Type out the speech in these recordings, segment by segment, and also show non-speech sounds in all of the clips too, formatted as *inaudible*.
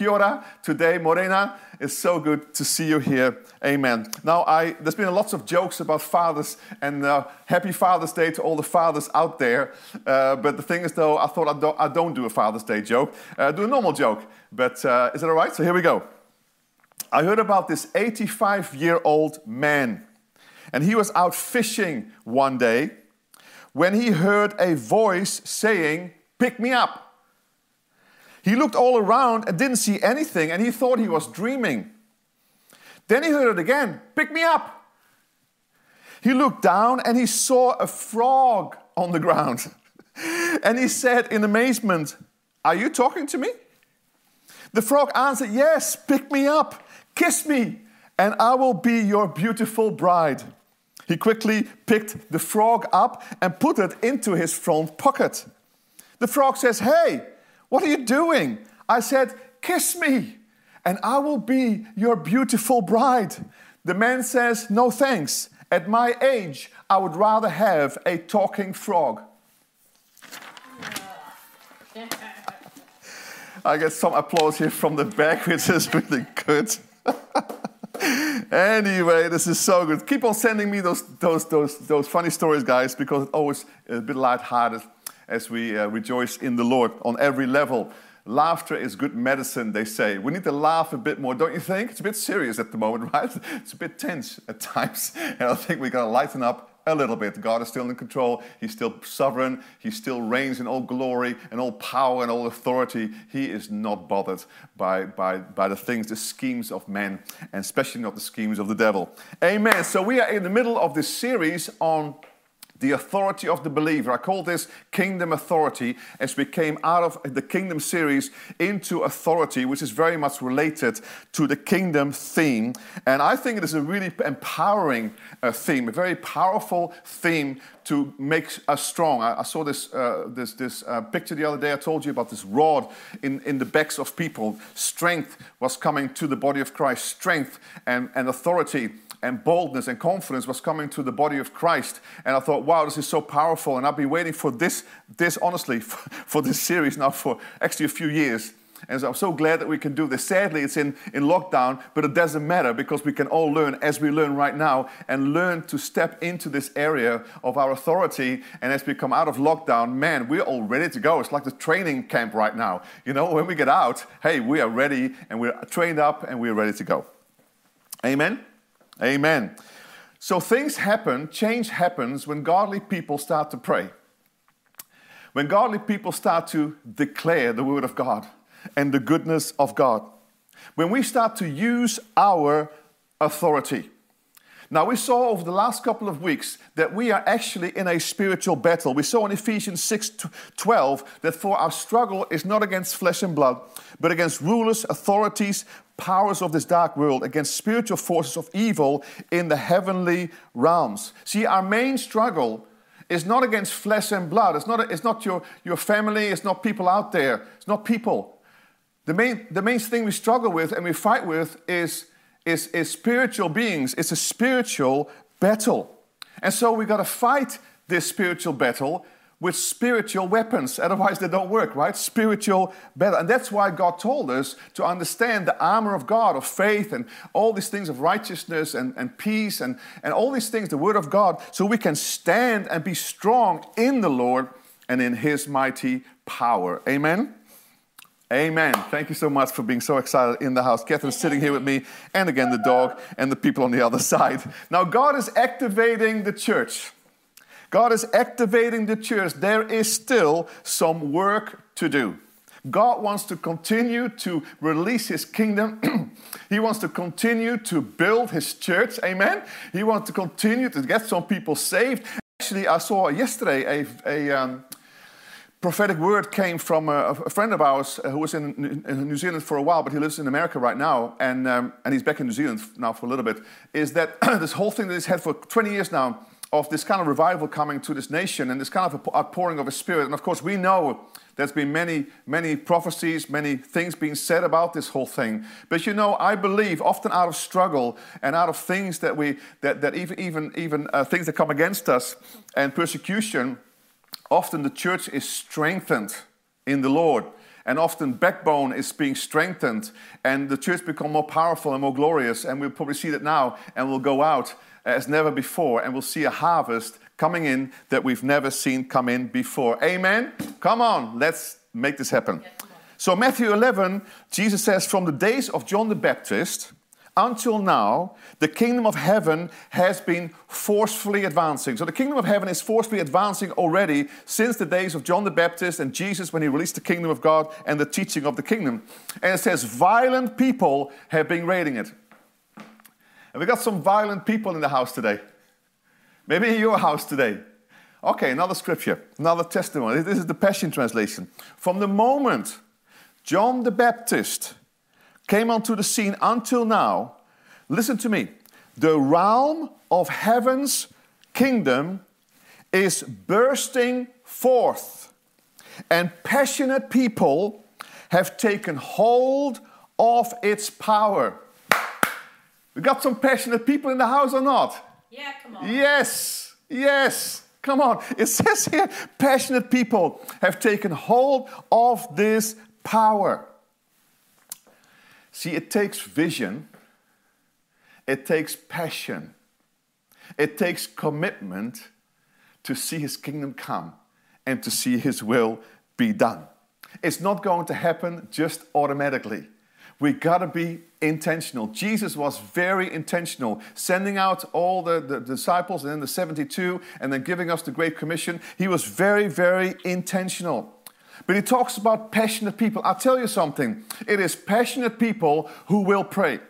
Kia ora today, Morena. It's so good to see you here. Amen. Now, I, there's been lots of jokes about fathers and uh, happy Father's Day to all the fathers out there. Uh, but the thing is, though, I thought I don't, I don't do a Father's Day joke. Uh, do a normal joke. But uh, is that all right? So here we go. I heard about this 85 year old man, and he was out fishing one day when he heard a voice saying, Pick me up. He looked all around and didn't see anything, and he thought he was dreaming. Then he heard it again Pick me up. He looked down and he saw a frog on the ground. *laughs* and he said in amazement, Are you talking to me? The frog answered, Yes, pick me up, kiss me, and I will be your beautiful bride. He quickly picked the frog up and put it into his front pocket. The frog says, Hey, what are you doing? I said, Kiss me, and I will be your beautiful bride. The man says, No thanks. At my age, I would rather have a talking frog. I get some applause here from the back, *laughs* which is really good. *laughs* anyway, this is so good. Keep on sending me those, those, those, those funny stories, guys, because it's always a bit lighthearted as we uh, rejoice in the Lord on every level. Laughter is good medicine, they say. We need to laugh a bit more, don't you think? It's a bit serious at the moment, *laughs* right? It's a bit tense at times. And *laughs* I think we've got to lighten up a little bit. God is still in control. He's still sovereign. He still reigns in all glory and all power and all authority. He is not bothered by, by, by the things, the schemes of men, and especially not the schemes of the devil. Amen. So we are in the middle of this series on the authority of the believer. I call this kingdom authority as we came out of the kingdom series into authority, which is very much related to the kingdom theme. And I think it is a really empowering uh, theme, a very powerful theme to make us strong. I, I saw this, uh, this, this uh, picture the other day. I told you about this rod in, in the backs of people. Strength was coming to the body of Christ, strength and, and authority and boldness and confidence was coming to the body of Christ. And I thought, wow, this is so powerful. And I've been waiting for this, this honestly, *laughs* for this series now for actually a few years. And so I'm so glad that we can do this. Sadly, it's in, in lockdown, but it doesn't matter because we can all learn as we learn right now and learn to step into this area of our authority. And as we come out of lockdown, man, we're all ready to go. It's like the training camp right now. You know, when we get out, hey, we are ready and we're trained up and we're ready to go. Amen? Amen. So things happen, change happens when godly people start to pray. When godly people start to declare the word of God and the goodness of God. When we start to use our authority. Now, we saw over the last couple of weeks that we are actually in a spiritual battle. We saw in Ephesians 6 12 that for our struggle is not against flesh and blood, but against rulers, authorities, powers of this dark world, against spiritual forces of evil in the heavenly realms. See, our main struggle is not against flesh and blood. It's not, it's not your, your family, it's not people out there, it's not people. The main, the main thing we struggle with and we fight with is, is, is spiritual beings. It's a spiritual battle. And so we've got to fight this spiritual battle with spiritual weapons. Otherwise, they don't work, right? Spiritual battle. And that's why God told us to understand the armor of God, of faith, and all these things of righteousness and, and peace, and, and all these things, the Word of God, so we can stand and be strong in the Lord and in His mighty power. Amen. Amen. Thank you so much for being so excited in the house. Catherine's sitting here with me, and again, the dog and the people on the other *laughs* side. Now, God is activating the church. God is activating the church. There is still some work to do. God wants to continue to release His kingdom. *clears throat* he wants to continue to build His church. Amen. He wants to continue to get some people saved. Actually, I saw yesterday a, a um, prophetic word came from a, a friend of ours uh, who was in, in, New Zealand for a while, but he lives in America right now, and, um, and he's back in New Zealand now for a little bit. Is that *clears throat* this whole thing that he's had for 20 years now of this kind of revival coming to this nation and this kind of outpouring of a spirit. And of course, we know there's been many, many prophecies, many things being said about this whole thing. But you know, I believe often out of struggle and out of things that we, that, that even, even, even uh, things that come against us and persecution, often the church is strengthened in the Lord. and often backbone is being strengthened, and the church become more powerful and more glorious. And we'll probably see that now, and we'll go out as never before, and we'll see a harvest coming in that we've never seen come in before. Amen. Come on, let's make this happen. So, Matthew 11, Jesus says, From the days of John the Baptist until now, the kingdom of heaven has been forcefully advancing. So, the kingdom of heaven is forcefully advancing already since the days of John the Baptist and Jesus when he released the kingdom of God and the teaching of the kingdom. And it says, Violent people have been raiding it. And we got some violent people in the house today. Maybe in your house today. Okay, another scripture, another testimony. This is the Passion Translation. From the moment John the Baptist came onto the scene until now, listen to me, the realm of heaven's kingdom is bursting forth, and passionate people have taken hold of its power. We got some passionate people in the house or not? Yeah, come on. Yes, yes. Come on. It says here passionate people have taken hold of this power. See, it takes vision, it takes passion, it takes commitment to see His kingdom come and to see His will be done. It's not going to happen just automatically. We gotta be intentional. Jesus was very intentional, sending out all the, the, disciples and then the 72, and then giving us the Great Commission. He was very, very intentional. But he talks about passionate people. I'll tell you something it is passionate people who will pray.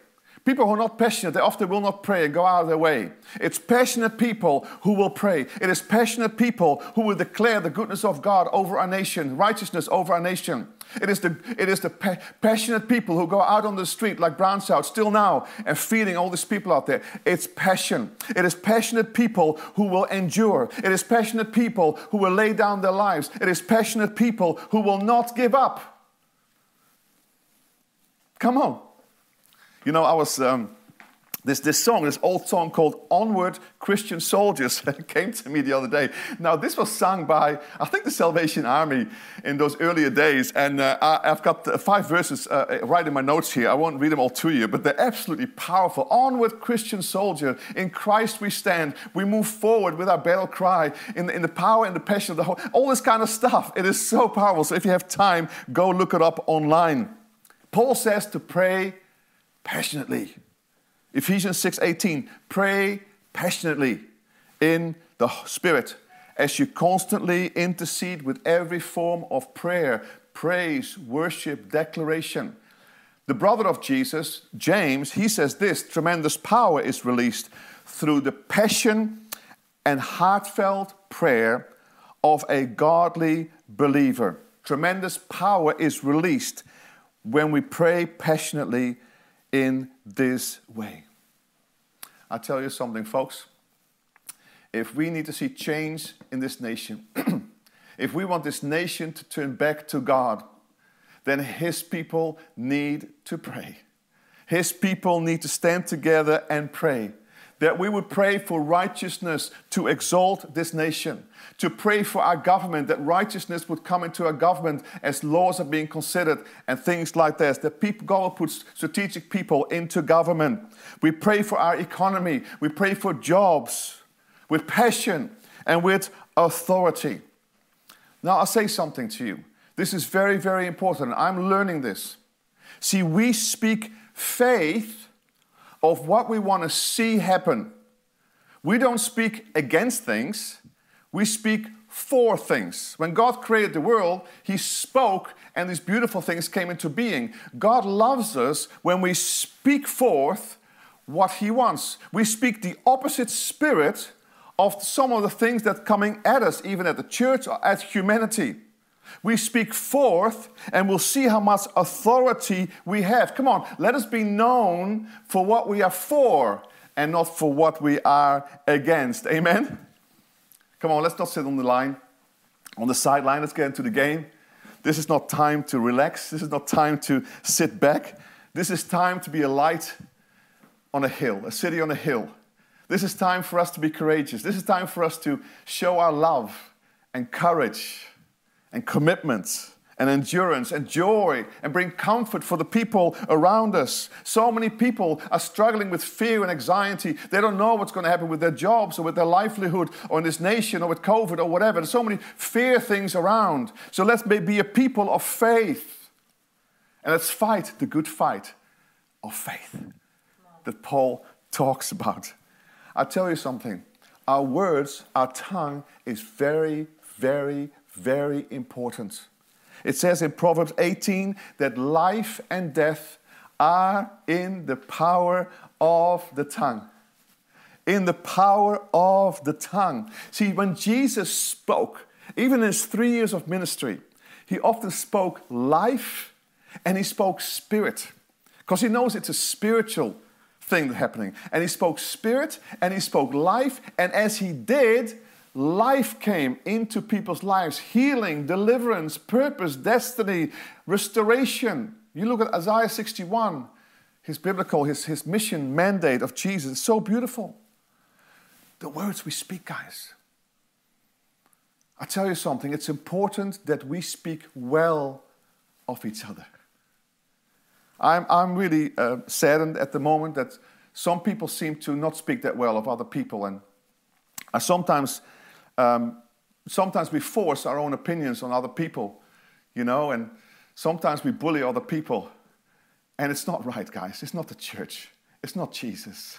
People who are not passionate, they often will not pray and go out of their way. It's passionate people who will pray. It is passionate people who will declare the goodness of God over our nation, righteousness over our nation. It is the, it is the pa- passionate people who go out on the street like Brown South still now and feeding all these people out there. It's passion. It is passionate people who will endure. It is passionate people who will lay down their lives. It is passionate people who will not give up. Come on. You know, I was. Um, this, this song, this old song called Onward Christian Soldiers, *laughs* came to me the other day. Now, this was sung by, I think, the Salvation Army in those earlier days. And uh, I, have got five verses uh, right in my notes here. I won't read them all to you, but they're absolutely powerful. Onward Christian Soldier, in Christ we stand. We move forward with our battle cry in the, in the power and the passion of the whole, all this kind of stuff. It is so powerful. So if you have time, go look it up online. Paul says to pray passionately. Ephesians 6:18, pray passionately in the spirit as you constantly intercede with every form of prayer, praise, worship, declaration. The brother of Jesus, James, he says this tremendous power is released through the passion and heartfelt prayer of a godly believer. Tremendous power is released when we pray passionately in this way. I tell you something, folks. If we need to see change in this nation, *clears throat* if we want this nation to turn back to God, then His people need to pray. His people need to stand together and pray that we would pray for righteousness to exalt this nation, to pray for our government, that righteousness would come into our government as laws are being considered and things like this, that people, God puts strategic people into government. We pray for our economy, we pray for jobs with passion and with authority. Now, I'll say something to you. This is very, very important. I'm learning this. See, we speak faith of what we want to see happen. We don't speak against things, we speak for things. When God created the world, He spoke and these beautiful things came into being. God loves us when we speak forth what He wants. We speak the opposite spirit of some of the things that coming at us, even at the church or at humanity. We speak forth and we'll see how much authority we have. Come on, let us be known for what we are for and not for what we are against. Amen? Come on, let's not sit on the line, on the sideline. Let's get into the game. This is not time to relax. This is not time to sit back. This is time to be a light on a hill, a city on a hill. This is time for us to be courageous. This is time for us to show our love and courage and commitment and endurance and joy and bring comfort for the people around us. So many people are struggling with fear and anxiety. They don't know what's going to happen with their jobs or with their livelihood or in this nation or with COVID or whatever. There's so many fear things around. So let's be a people of faith. And let's fight the good fight of faith that Paul talks about. I'll tell you something. Our words, our tongue is very, very, very important. It says in Proverbs 18 that life and death are in the power of the tongue. In the power of the tongue. See, when Jesus spoke, even in his three years of ministry, he often spoke life and he spoke spirit because he knows it's a spiritual thing happening. And he spoke spirit and he spoke life, and as he did, life came into people's lives healing, deliverance, purpose, destiny, restoration. You look at Isaiah 61, his biblical, his, his mission mandate of Jesus. It's so beautiful. The words we speak, guys. I tell you something, it's important that we speak well of each other. I'm, I'm really uh, saddened at the moment that some people seem to not speak that well of other people. And I sometimes um, sometimes we force our own opinions on other people, you know, and sometimes we bully other people. And it's not right, guys. It's not the church, it's not Jesus.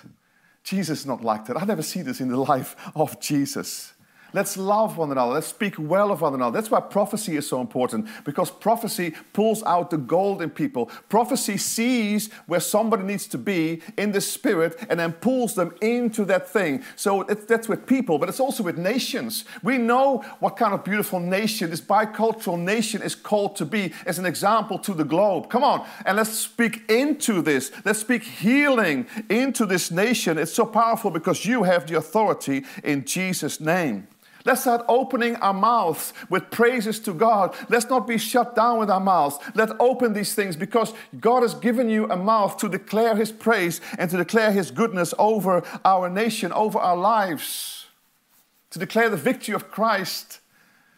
Jesus is not like that. I never see this in the *laughs* life of Jesus. Let's love one another. Let's speak well of one another. That's why prophecy is so important because prophecy pulls out the gold in people. Prophecy sees where somebody needs to be in the spirit and then pulls them into that thing. So that's with people, but it's also with nations. We know what kind of beautiful nation this bicultural nation is called to be as an example to the globe. Come on, and let's speak into this. Let's speak healing into this nation. It's so powerful because you have the authority in Jesus' name. Let's start opening our mouths with praises to God. Let's not be shut down with our mouths. Let's open these things because God has given you a mouth to declare His praise and to declare His goodness over our nation, over our lives, to declare the victory of Christ.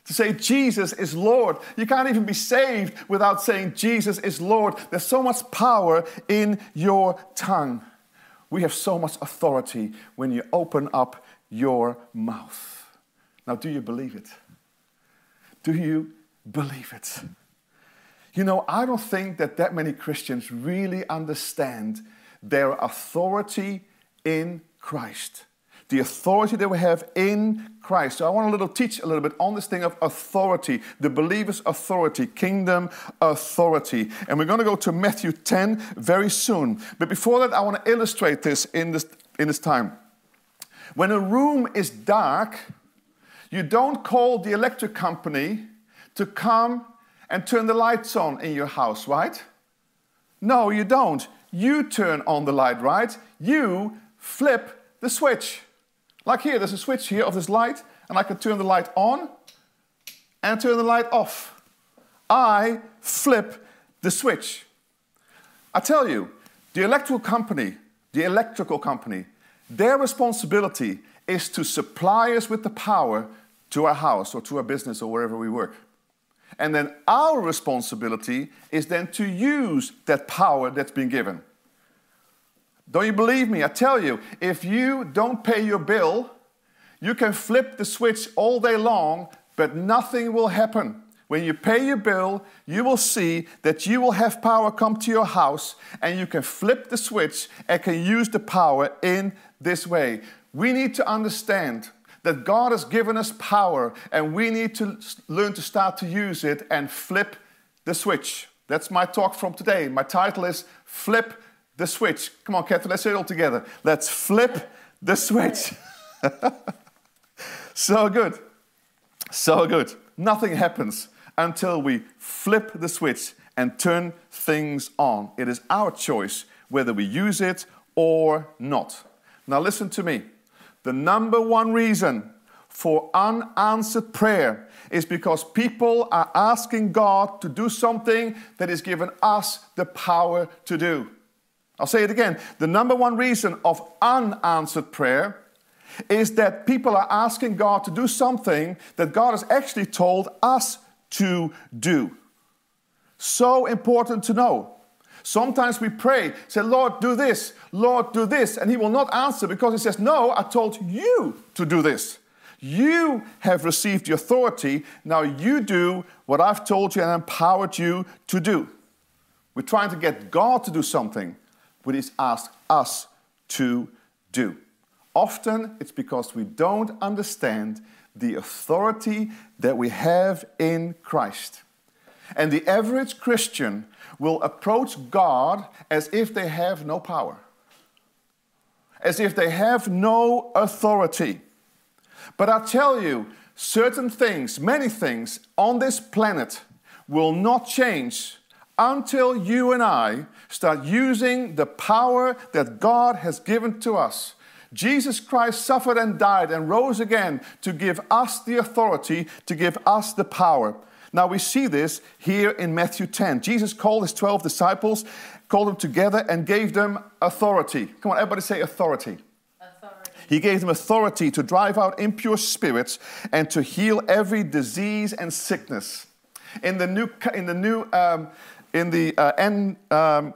To say Jesus is Lord. You can't even be saved without saying Jesus is Lord. There's so much power in your tongue. We have so much authority when you open up your mouth. Now, do you believe it? Do you believe it? You know, I don't think that that many Christians really understand their authority in Christ. The authority that we have in Christ. So I want to little teach a little bit on this thing of authority, the believer's authority, kingdom authority. And we're going to go to Matthew 10 very soon. But before that, I want to illustrate this in this, in this time. When a room is dark, you don't call the electric company to come and turn the lights on in your house, right? No, you don't. You turn on the light, right? You flip the switch. Like here, there's a switch here of this light, and I can turn the light on and turn the light off. I flip the switch. I tell you, the electrical company, the electrical company, their responsibility is to supply us with the power to our house or to our business or wherever we work. And then our responsibility is then to use that power that's been given. Don't you believe me? I tell you, if you don't pay your bill, you can flip the switch all day long, but nothing will happen. When you pay your bill, you will see that you will have power come to your house and you can flip the switch and can use the power in this way. We need to understand that God has given us power and we need to learn to start to use it and flip the switch. That's my talk from today. My title is Flip the Switch. Come on, Catherine, let's say it all together. Let's flip the switch. *laughs* so good. So good. Nothing happens until we flip the switch and turn things on. It is our choice whether we use it or not. Now, listen to me. The number one reason for unanswered prayer is because people are asking God to do something that is given us the power to do. I'll say it again. The number one reason of unanswered prayer is that people are asking God to do something that God has actually told us to do. So important to know. Sometimes we pray, say, Lord, do this, Lord, do this, and He will not answer because He says, No, I told you to do this. You have received the authority, now you do what I've told you and empowered you to do. We're trying to get God to do something, but He's asked us to do. Often it's because we don't understand the authority that we have in Christ. And the average Christian will approach God as if they have no power, as if they have no authority. But I tell you, certain things, many things on this planet will not change until you and I start using the power that God has given to us. Jesus Christ suffered and died and rose again to give us the authority, to give us the power. Now we see this here in Matthew 10. Jesus called his 12 disciples, called them together, and gave them authority. Come on, everybody say authority. authority. He gave them authority to drive out impure spirits and to heal every disease and sickness. In the new, in the new, um, in the uh, N, um,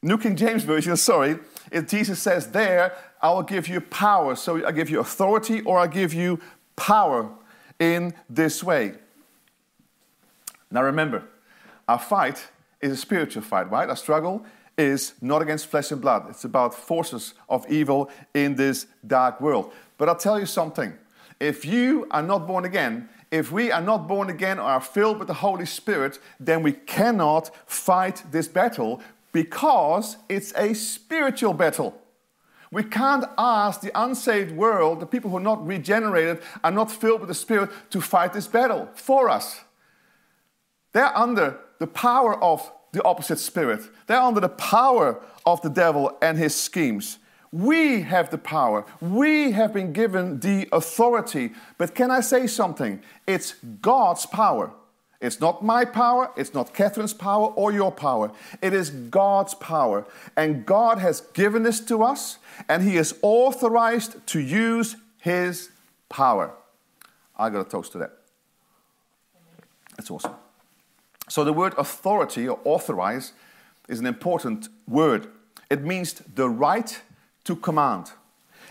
New King James version, *laughs* sorry, it, Jesus says there, I will give you power. So I give you authority or I give you power in this way. Now remember, our fight is a spiritual fight, right? Our struggle is not against flesh and blood. It's about forces of evil in this dark world. But I'll tell you something. If you are not born again, if we are not born again or are filled with the Holy Spirit, then we cannot fight this battle because it's a spiritual battle. We can't ask the unsaved world, the people who are not regenerated, are not filled with the Spirit, to fight this battle for us. They're under the power of the opposite spirit. They're under the power of the devil and his schemes. We have the power. We have been given the authority. But can I say something? It's God's power. It's not my power, it's not Catherine's power or your power. It is God's power. And God has given this to us, and He is authorized to use His power. I got a toast to that. That's awesome. So the word authority or authorize is an important word. It means the right to command.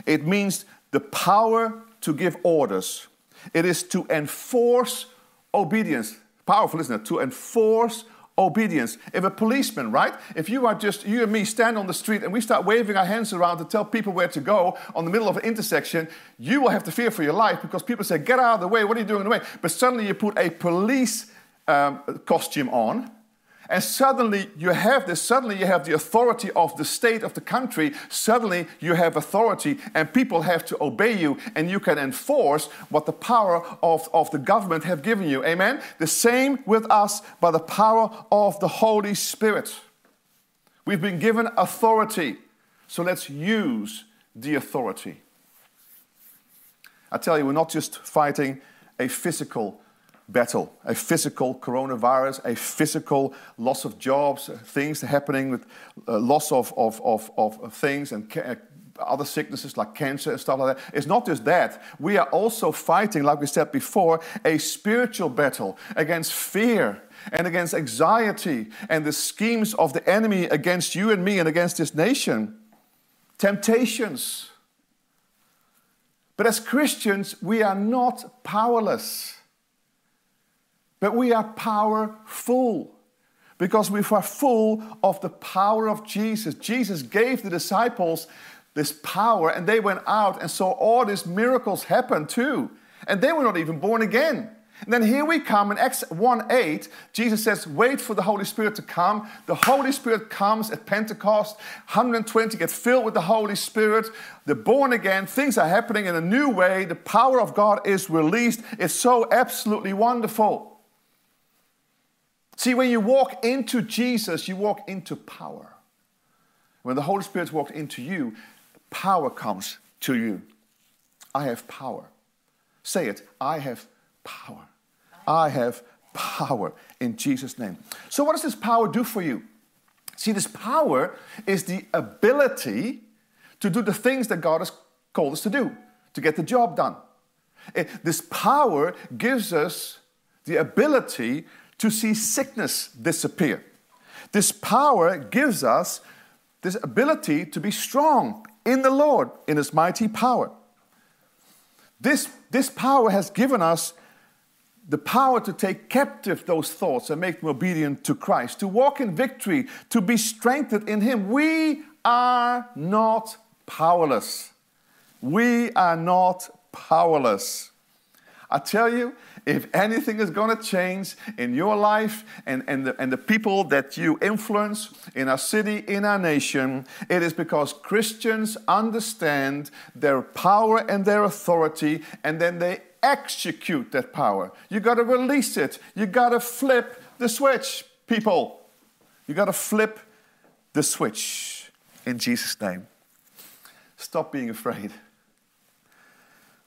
It means the power to give orders. It is to enforce obedience. Powerful, isn't it? To enforce obedience. If a policeman, right? If you are just, you and me stand on the street and we start waving our hands around to tell people where to go on the middle of an intersection, you will have to fear for your life because people say, get out of the way, what are you doing in the way? But suddenly you put a police um, costume on. And suddenly you have this, suddenly you have the authority of the state of the country. Suddenly you have authority and people have to obey you and you can enforce what the power of, of the government have given you. Amen? The same with us by the power of the Holy Spirit. We've been given authority. So let's use the authority. I tell you, we're not just fighting a physical battle a physical coronavirus, a physical loss of jobs, things happening with uh, loss of, of, of, of things and ca- uh, other sicknesses like cancer and stuff like that. It's not just that. We are also fighting, like we said before, a spiritual battle against fear and against anxiety and the schemes of the enemy against you and me and against this nation. Temptations. But as Christians, we are not powerless. But we are powerful because we are full of the power of Jesus. Jesus gave the disciples this power and they went out and saw all these miracles happen too. And they were not even born again. And then here we come in Acts 1 8, Jesus says, Wait for the Holy Spirit to come. The Holy Spirit comes at Pentecost. 120 get filled with the Holy Spirit. They're born again. Things are happening in a new way. The power of God is released. It's so absolutely wonderful. See, when you walk into Jesus, you walk into power. When the Holy Spirit walks into you, power comes to you. I have power. Say it I have power. I have power in Jesus' name. So, what does this power do for you? See, this power is the ability to do the things that God has called us to do, to get the job done. It, this power gives us the ability to see sickness disappear. This power gives us this ability to be strong in the Lord, in His mighty power. This, this power has given us the power to take captive those thoughts and make them obedient to Christ, to walk in victory, to be strengthened in Him. We are not powerless. We are not powerless. I tell you, if anything is going to change in your life and, and, the, and the people that you influence in our city, in our nation, it is because Christians understand their power and their authority, and then they execute that power. You got to release it. You got to flip the switch, people. You got to flip the switch in Jesus' name. Stop being afraid.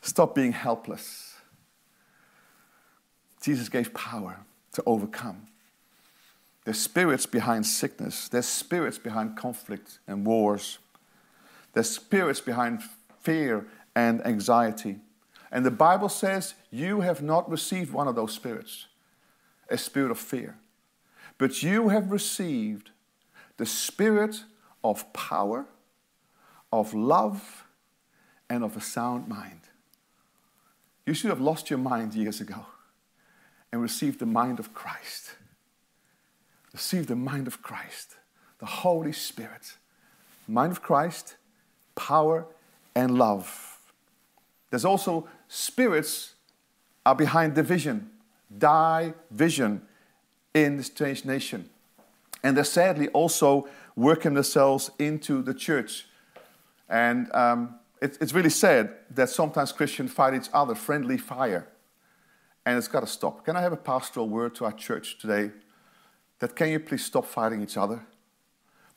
Stop being helpless. Jesus gave power to overcome. There's spirits behind sickness, there's spirits behind conflict and wars, there's spirits behind fear and anxiety. And the Bible says you have not received one of those spirits, a spirit of fear, but you have received the spirit of power, of love, and of a sound mind. You should have lost your mind years ago and receive the mind of Christ. Receive the mind of Christ, the Holy Spirit. Mind of Christ, power, and love. There's also spirits are behind division, division in this strange nation. And they're sadly also working themselves into the church. And um, it, it's really sad that sometimes Christians fight each other, friendly fire and it's got to stop. Can I have a pastoral word to our church today? That can you please stop fighting each other?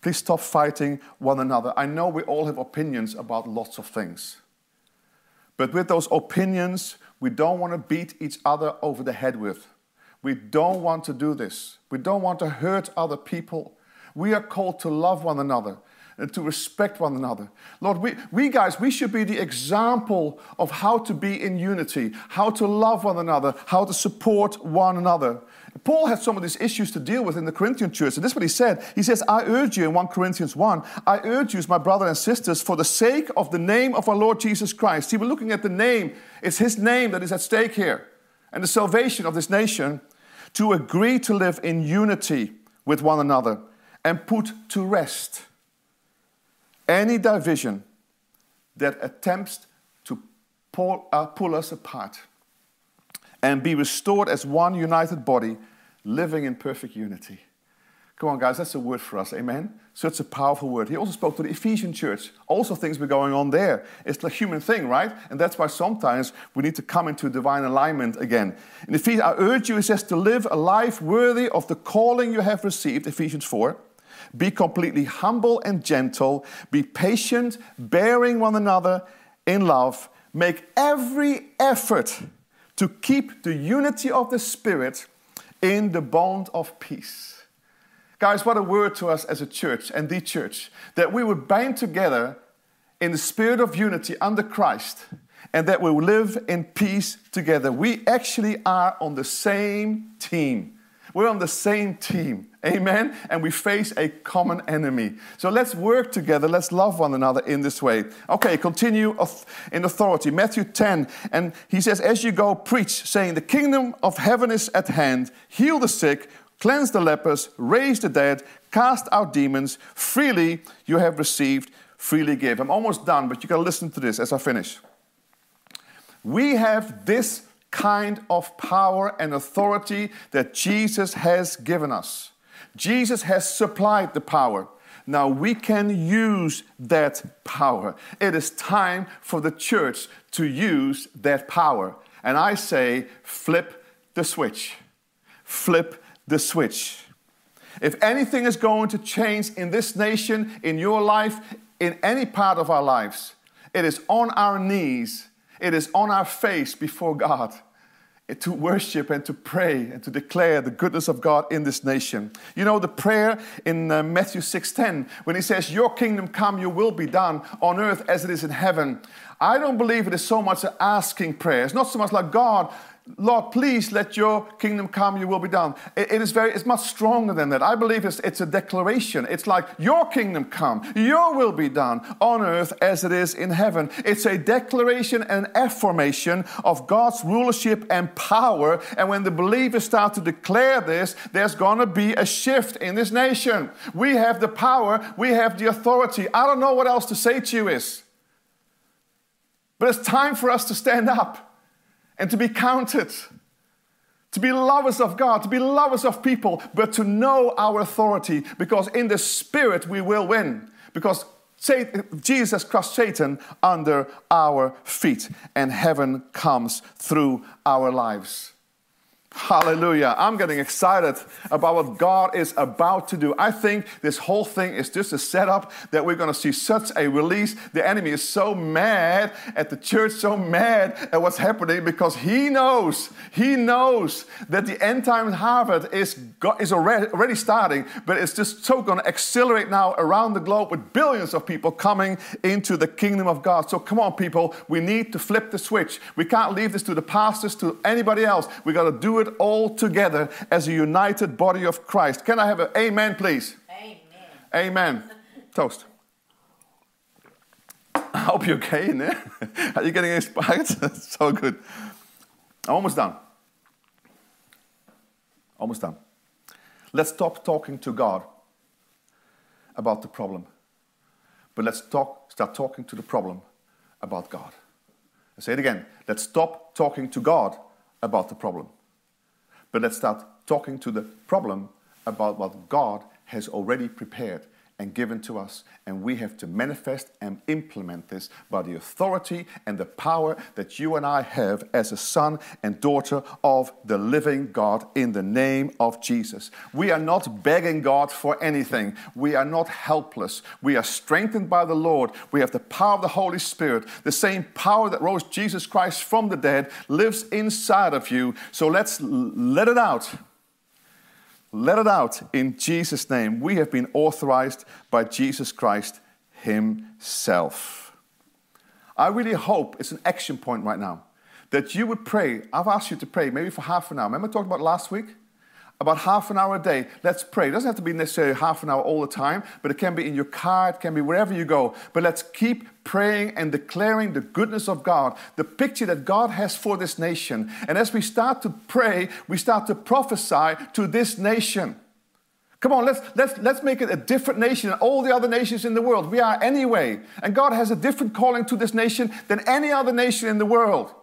Please stop fighting one another. I know we all have opinions about lots of things. But with those opinions, we don't want to beat each other over the head with. We don't want to do this. We don't want to hurt other people. We are called to love one another and to respect one another. Lord, we, we guys, we should be the example of how to be in unity, how to love one another, how to support one another. Paul had some of these issues to deal with in the Corinthian church, and this is what he said. He says, I urge you in 1 Corinthians 1, I urge you, as my brother and sisters, for the sake of the name of our Lord Jesus Christ. See, we're looking at the name, it's his name that is at stake here, and the salvation of this nation, to agree to live in unity with one another and put to rest any division that attempts to pull, uh, pull us apart and be restored as one united body living in perfect unity. Come on, guys, that's a word for us. Amen? Such a powerful word. He also spoke to the Ephesian church. Also, things were going on there. It's a human thing, right? And that's why sometimes we need to come into divine alignment again. In Ephesians, I urge you, he says, to live a life worthy of the calling you have received, Ephesians 4 be completely humble and gentle. Be patient, bearing one another in love. Make every effort to keep the unity of the Spirit in the bond of peace. Guys, what a word to us as a church and the church that we would bind together in the spirit of unity under Christ and that we will live in peace together. We actually are on the same team. We're on the same team. Amen. And we face a common enemy. So let's work together. Let's love one another in this way. Okay, continue in authority. Matthew 10. And he says, As you go, preach, saying, The kingdom of heaven is at hand. Heal the sick, cleanse the lepers, raise the dead, cast out demons. Freely you have received, freely give. I'm almost done, but you got to listen to this as I finish. We have this kind of power and authority that Jesus has given us. Jesus has supplied the power. Now we can use that power. It is time for the church to use that power. And I say, flip the switch. Flip the switch. If anything is going to change in this nation, in your life, in any part of our lives, it is on our knees, it is on our face before God to worship and to pray and to declare the goodness of God in this nation. You know the prayer in uh, Matthew 6:10 when he says your kingdom come your will be done on earth as it is in heaven. I don't believe it is so much an asking prayer. It's not so much like, God, Lord, please let your kingdom come, your will be done. it, it is very, it's much stronger than that. I believe it's, it's a declaration. It's like, your kingdom come, your will be done on earth as it is in heaven. It's a declaration and affirmation of God's rulership and power. And when the believers start to declare this, there's going to be a shift in this nation. We have the power, we have the authority. I don't know what else to say to you is. But it's time for us to stand up and to be counted, to be lovers of God, to be lovers of people, but to know our authority because in the spirit we will win. Because Jesus crushed Satan under our feet and heaven comes through our lives. Hallelujah. I'm getting excited about what God is about to do. I think this whole thing is just a setup that we're going to see such a release. The enemy is so mad at the church, so mad at what's happening because he knows, he knows that the end time harvest is, is already, starting, but it's just so going to accelerate now around the globe with billions of people coming into the kingdom of God. So come on, people, we need to flip the switch. We can't leave this to the pastors, to anybody else. We got to do it all together as a united body of Christ. Can I have an amen, please? Amen. Amen. *laughs* Toast. I hope you're okay in there. *laughs* Are you getting inspired? *laughs* so good. I'm almost done. Almost done. Let's stop talking to God about the problem. But let's talk, start talking to the problem about God. I say it again. Let's stop talking to God about the problem. But let's start talking to the problem about what God has already prepared and given to us. And we have to manifest and implement this by the authority and the power that you and I have as a son and daughter of the living God in the name of Jesus. We are not begging God for anything. We are not helpless. We are strengthened by the Lord. We have the power of the Holy Spirit. The same power that rose Jesus Christ from the dead lives inside of you. So let's let it out let it out in Jesus' name. We have been authorized by Jesus Christ Himself. I really hope it's an action point right now that you would pray. I've asked you to pray maybe for half an hour. Remember I talked about last week? About half an hour a day. Let's pray. It doesn't have to be necessarily half an hour all the time, but it can be in your car, it can be wherever you go. But let's keep praying and declaring the goodness of God, the picture that God has for this nation. And as we start to pray, we start to prophesy to this nation. Come on, let's, let's, let's make it a different nation than all the other nations in the world. We are anyway. And God has a different calling to this nation than any other nation in the world.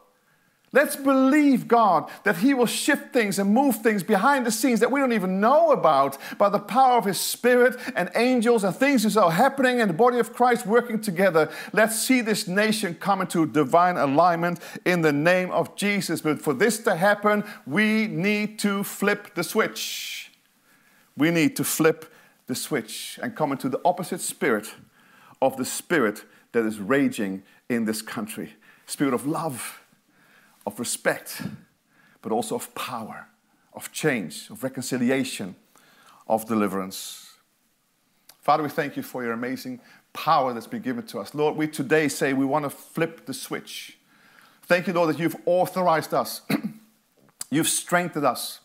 Let's believe God that He will shift things and move things behind the scenes that we don't even know about by the power of His Spirit and angels and things that are happening in the body of Christ working together. Let's see this nation come into divine alignment in the name of Jesus. But for this to happen, we need to flip the switch. We need to flip the switch and come into the opposite spirit of the spirit that is raging in this country spirit of love of respect, but also of power, of change, of reconciliation, of deliverance. Father, we thank you for your amazing power that's been given to us. Lord, we today say we want to flip the switch. Thank you, Lord, that you've authorized us, *clears throat* you've strengthened us.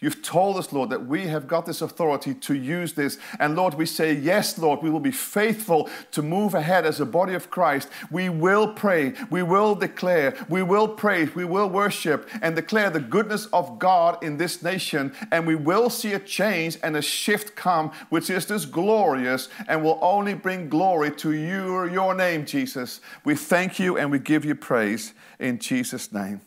You've told us, Lord, that we have got this authority to use this. And Lord, we say, Yes, Lord, we will be faithful to move ahead as a body of Christ. We will pray, we will declare, we will praise, we will worship and declare the goodness of God in this nation. And we will see a change and a shift come, which is this glorious and will only bring glory to you, your name, Jesus. We thank you and we give you praise in Jesus' name.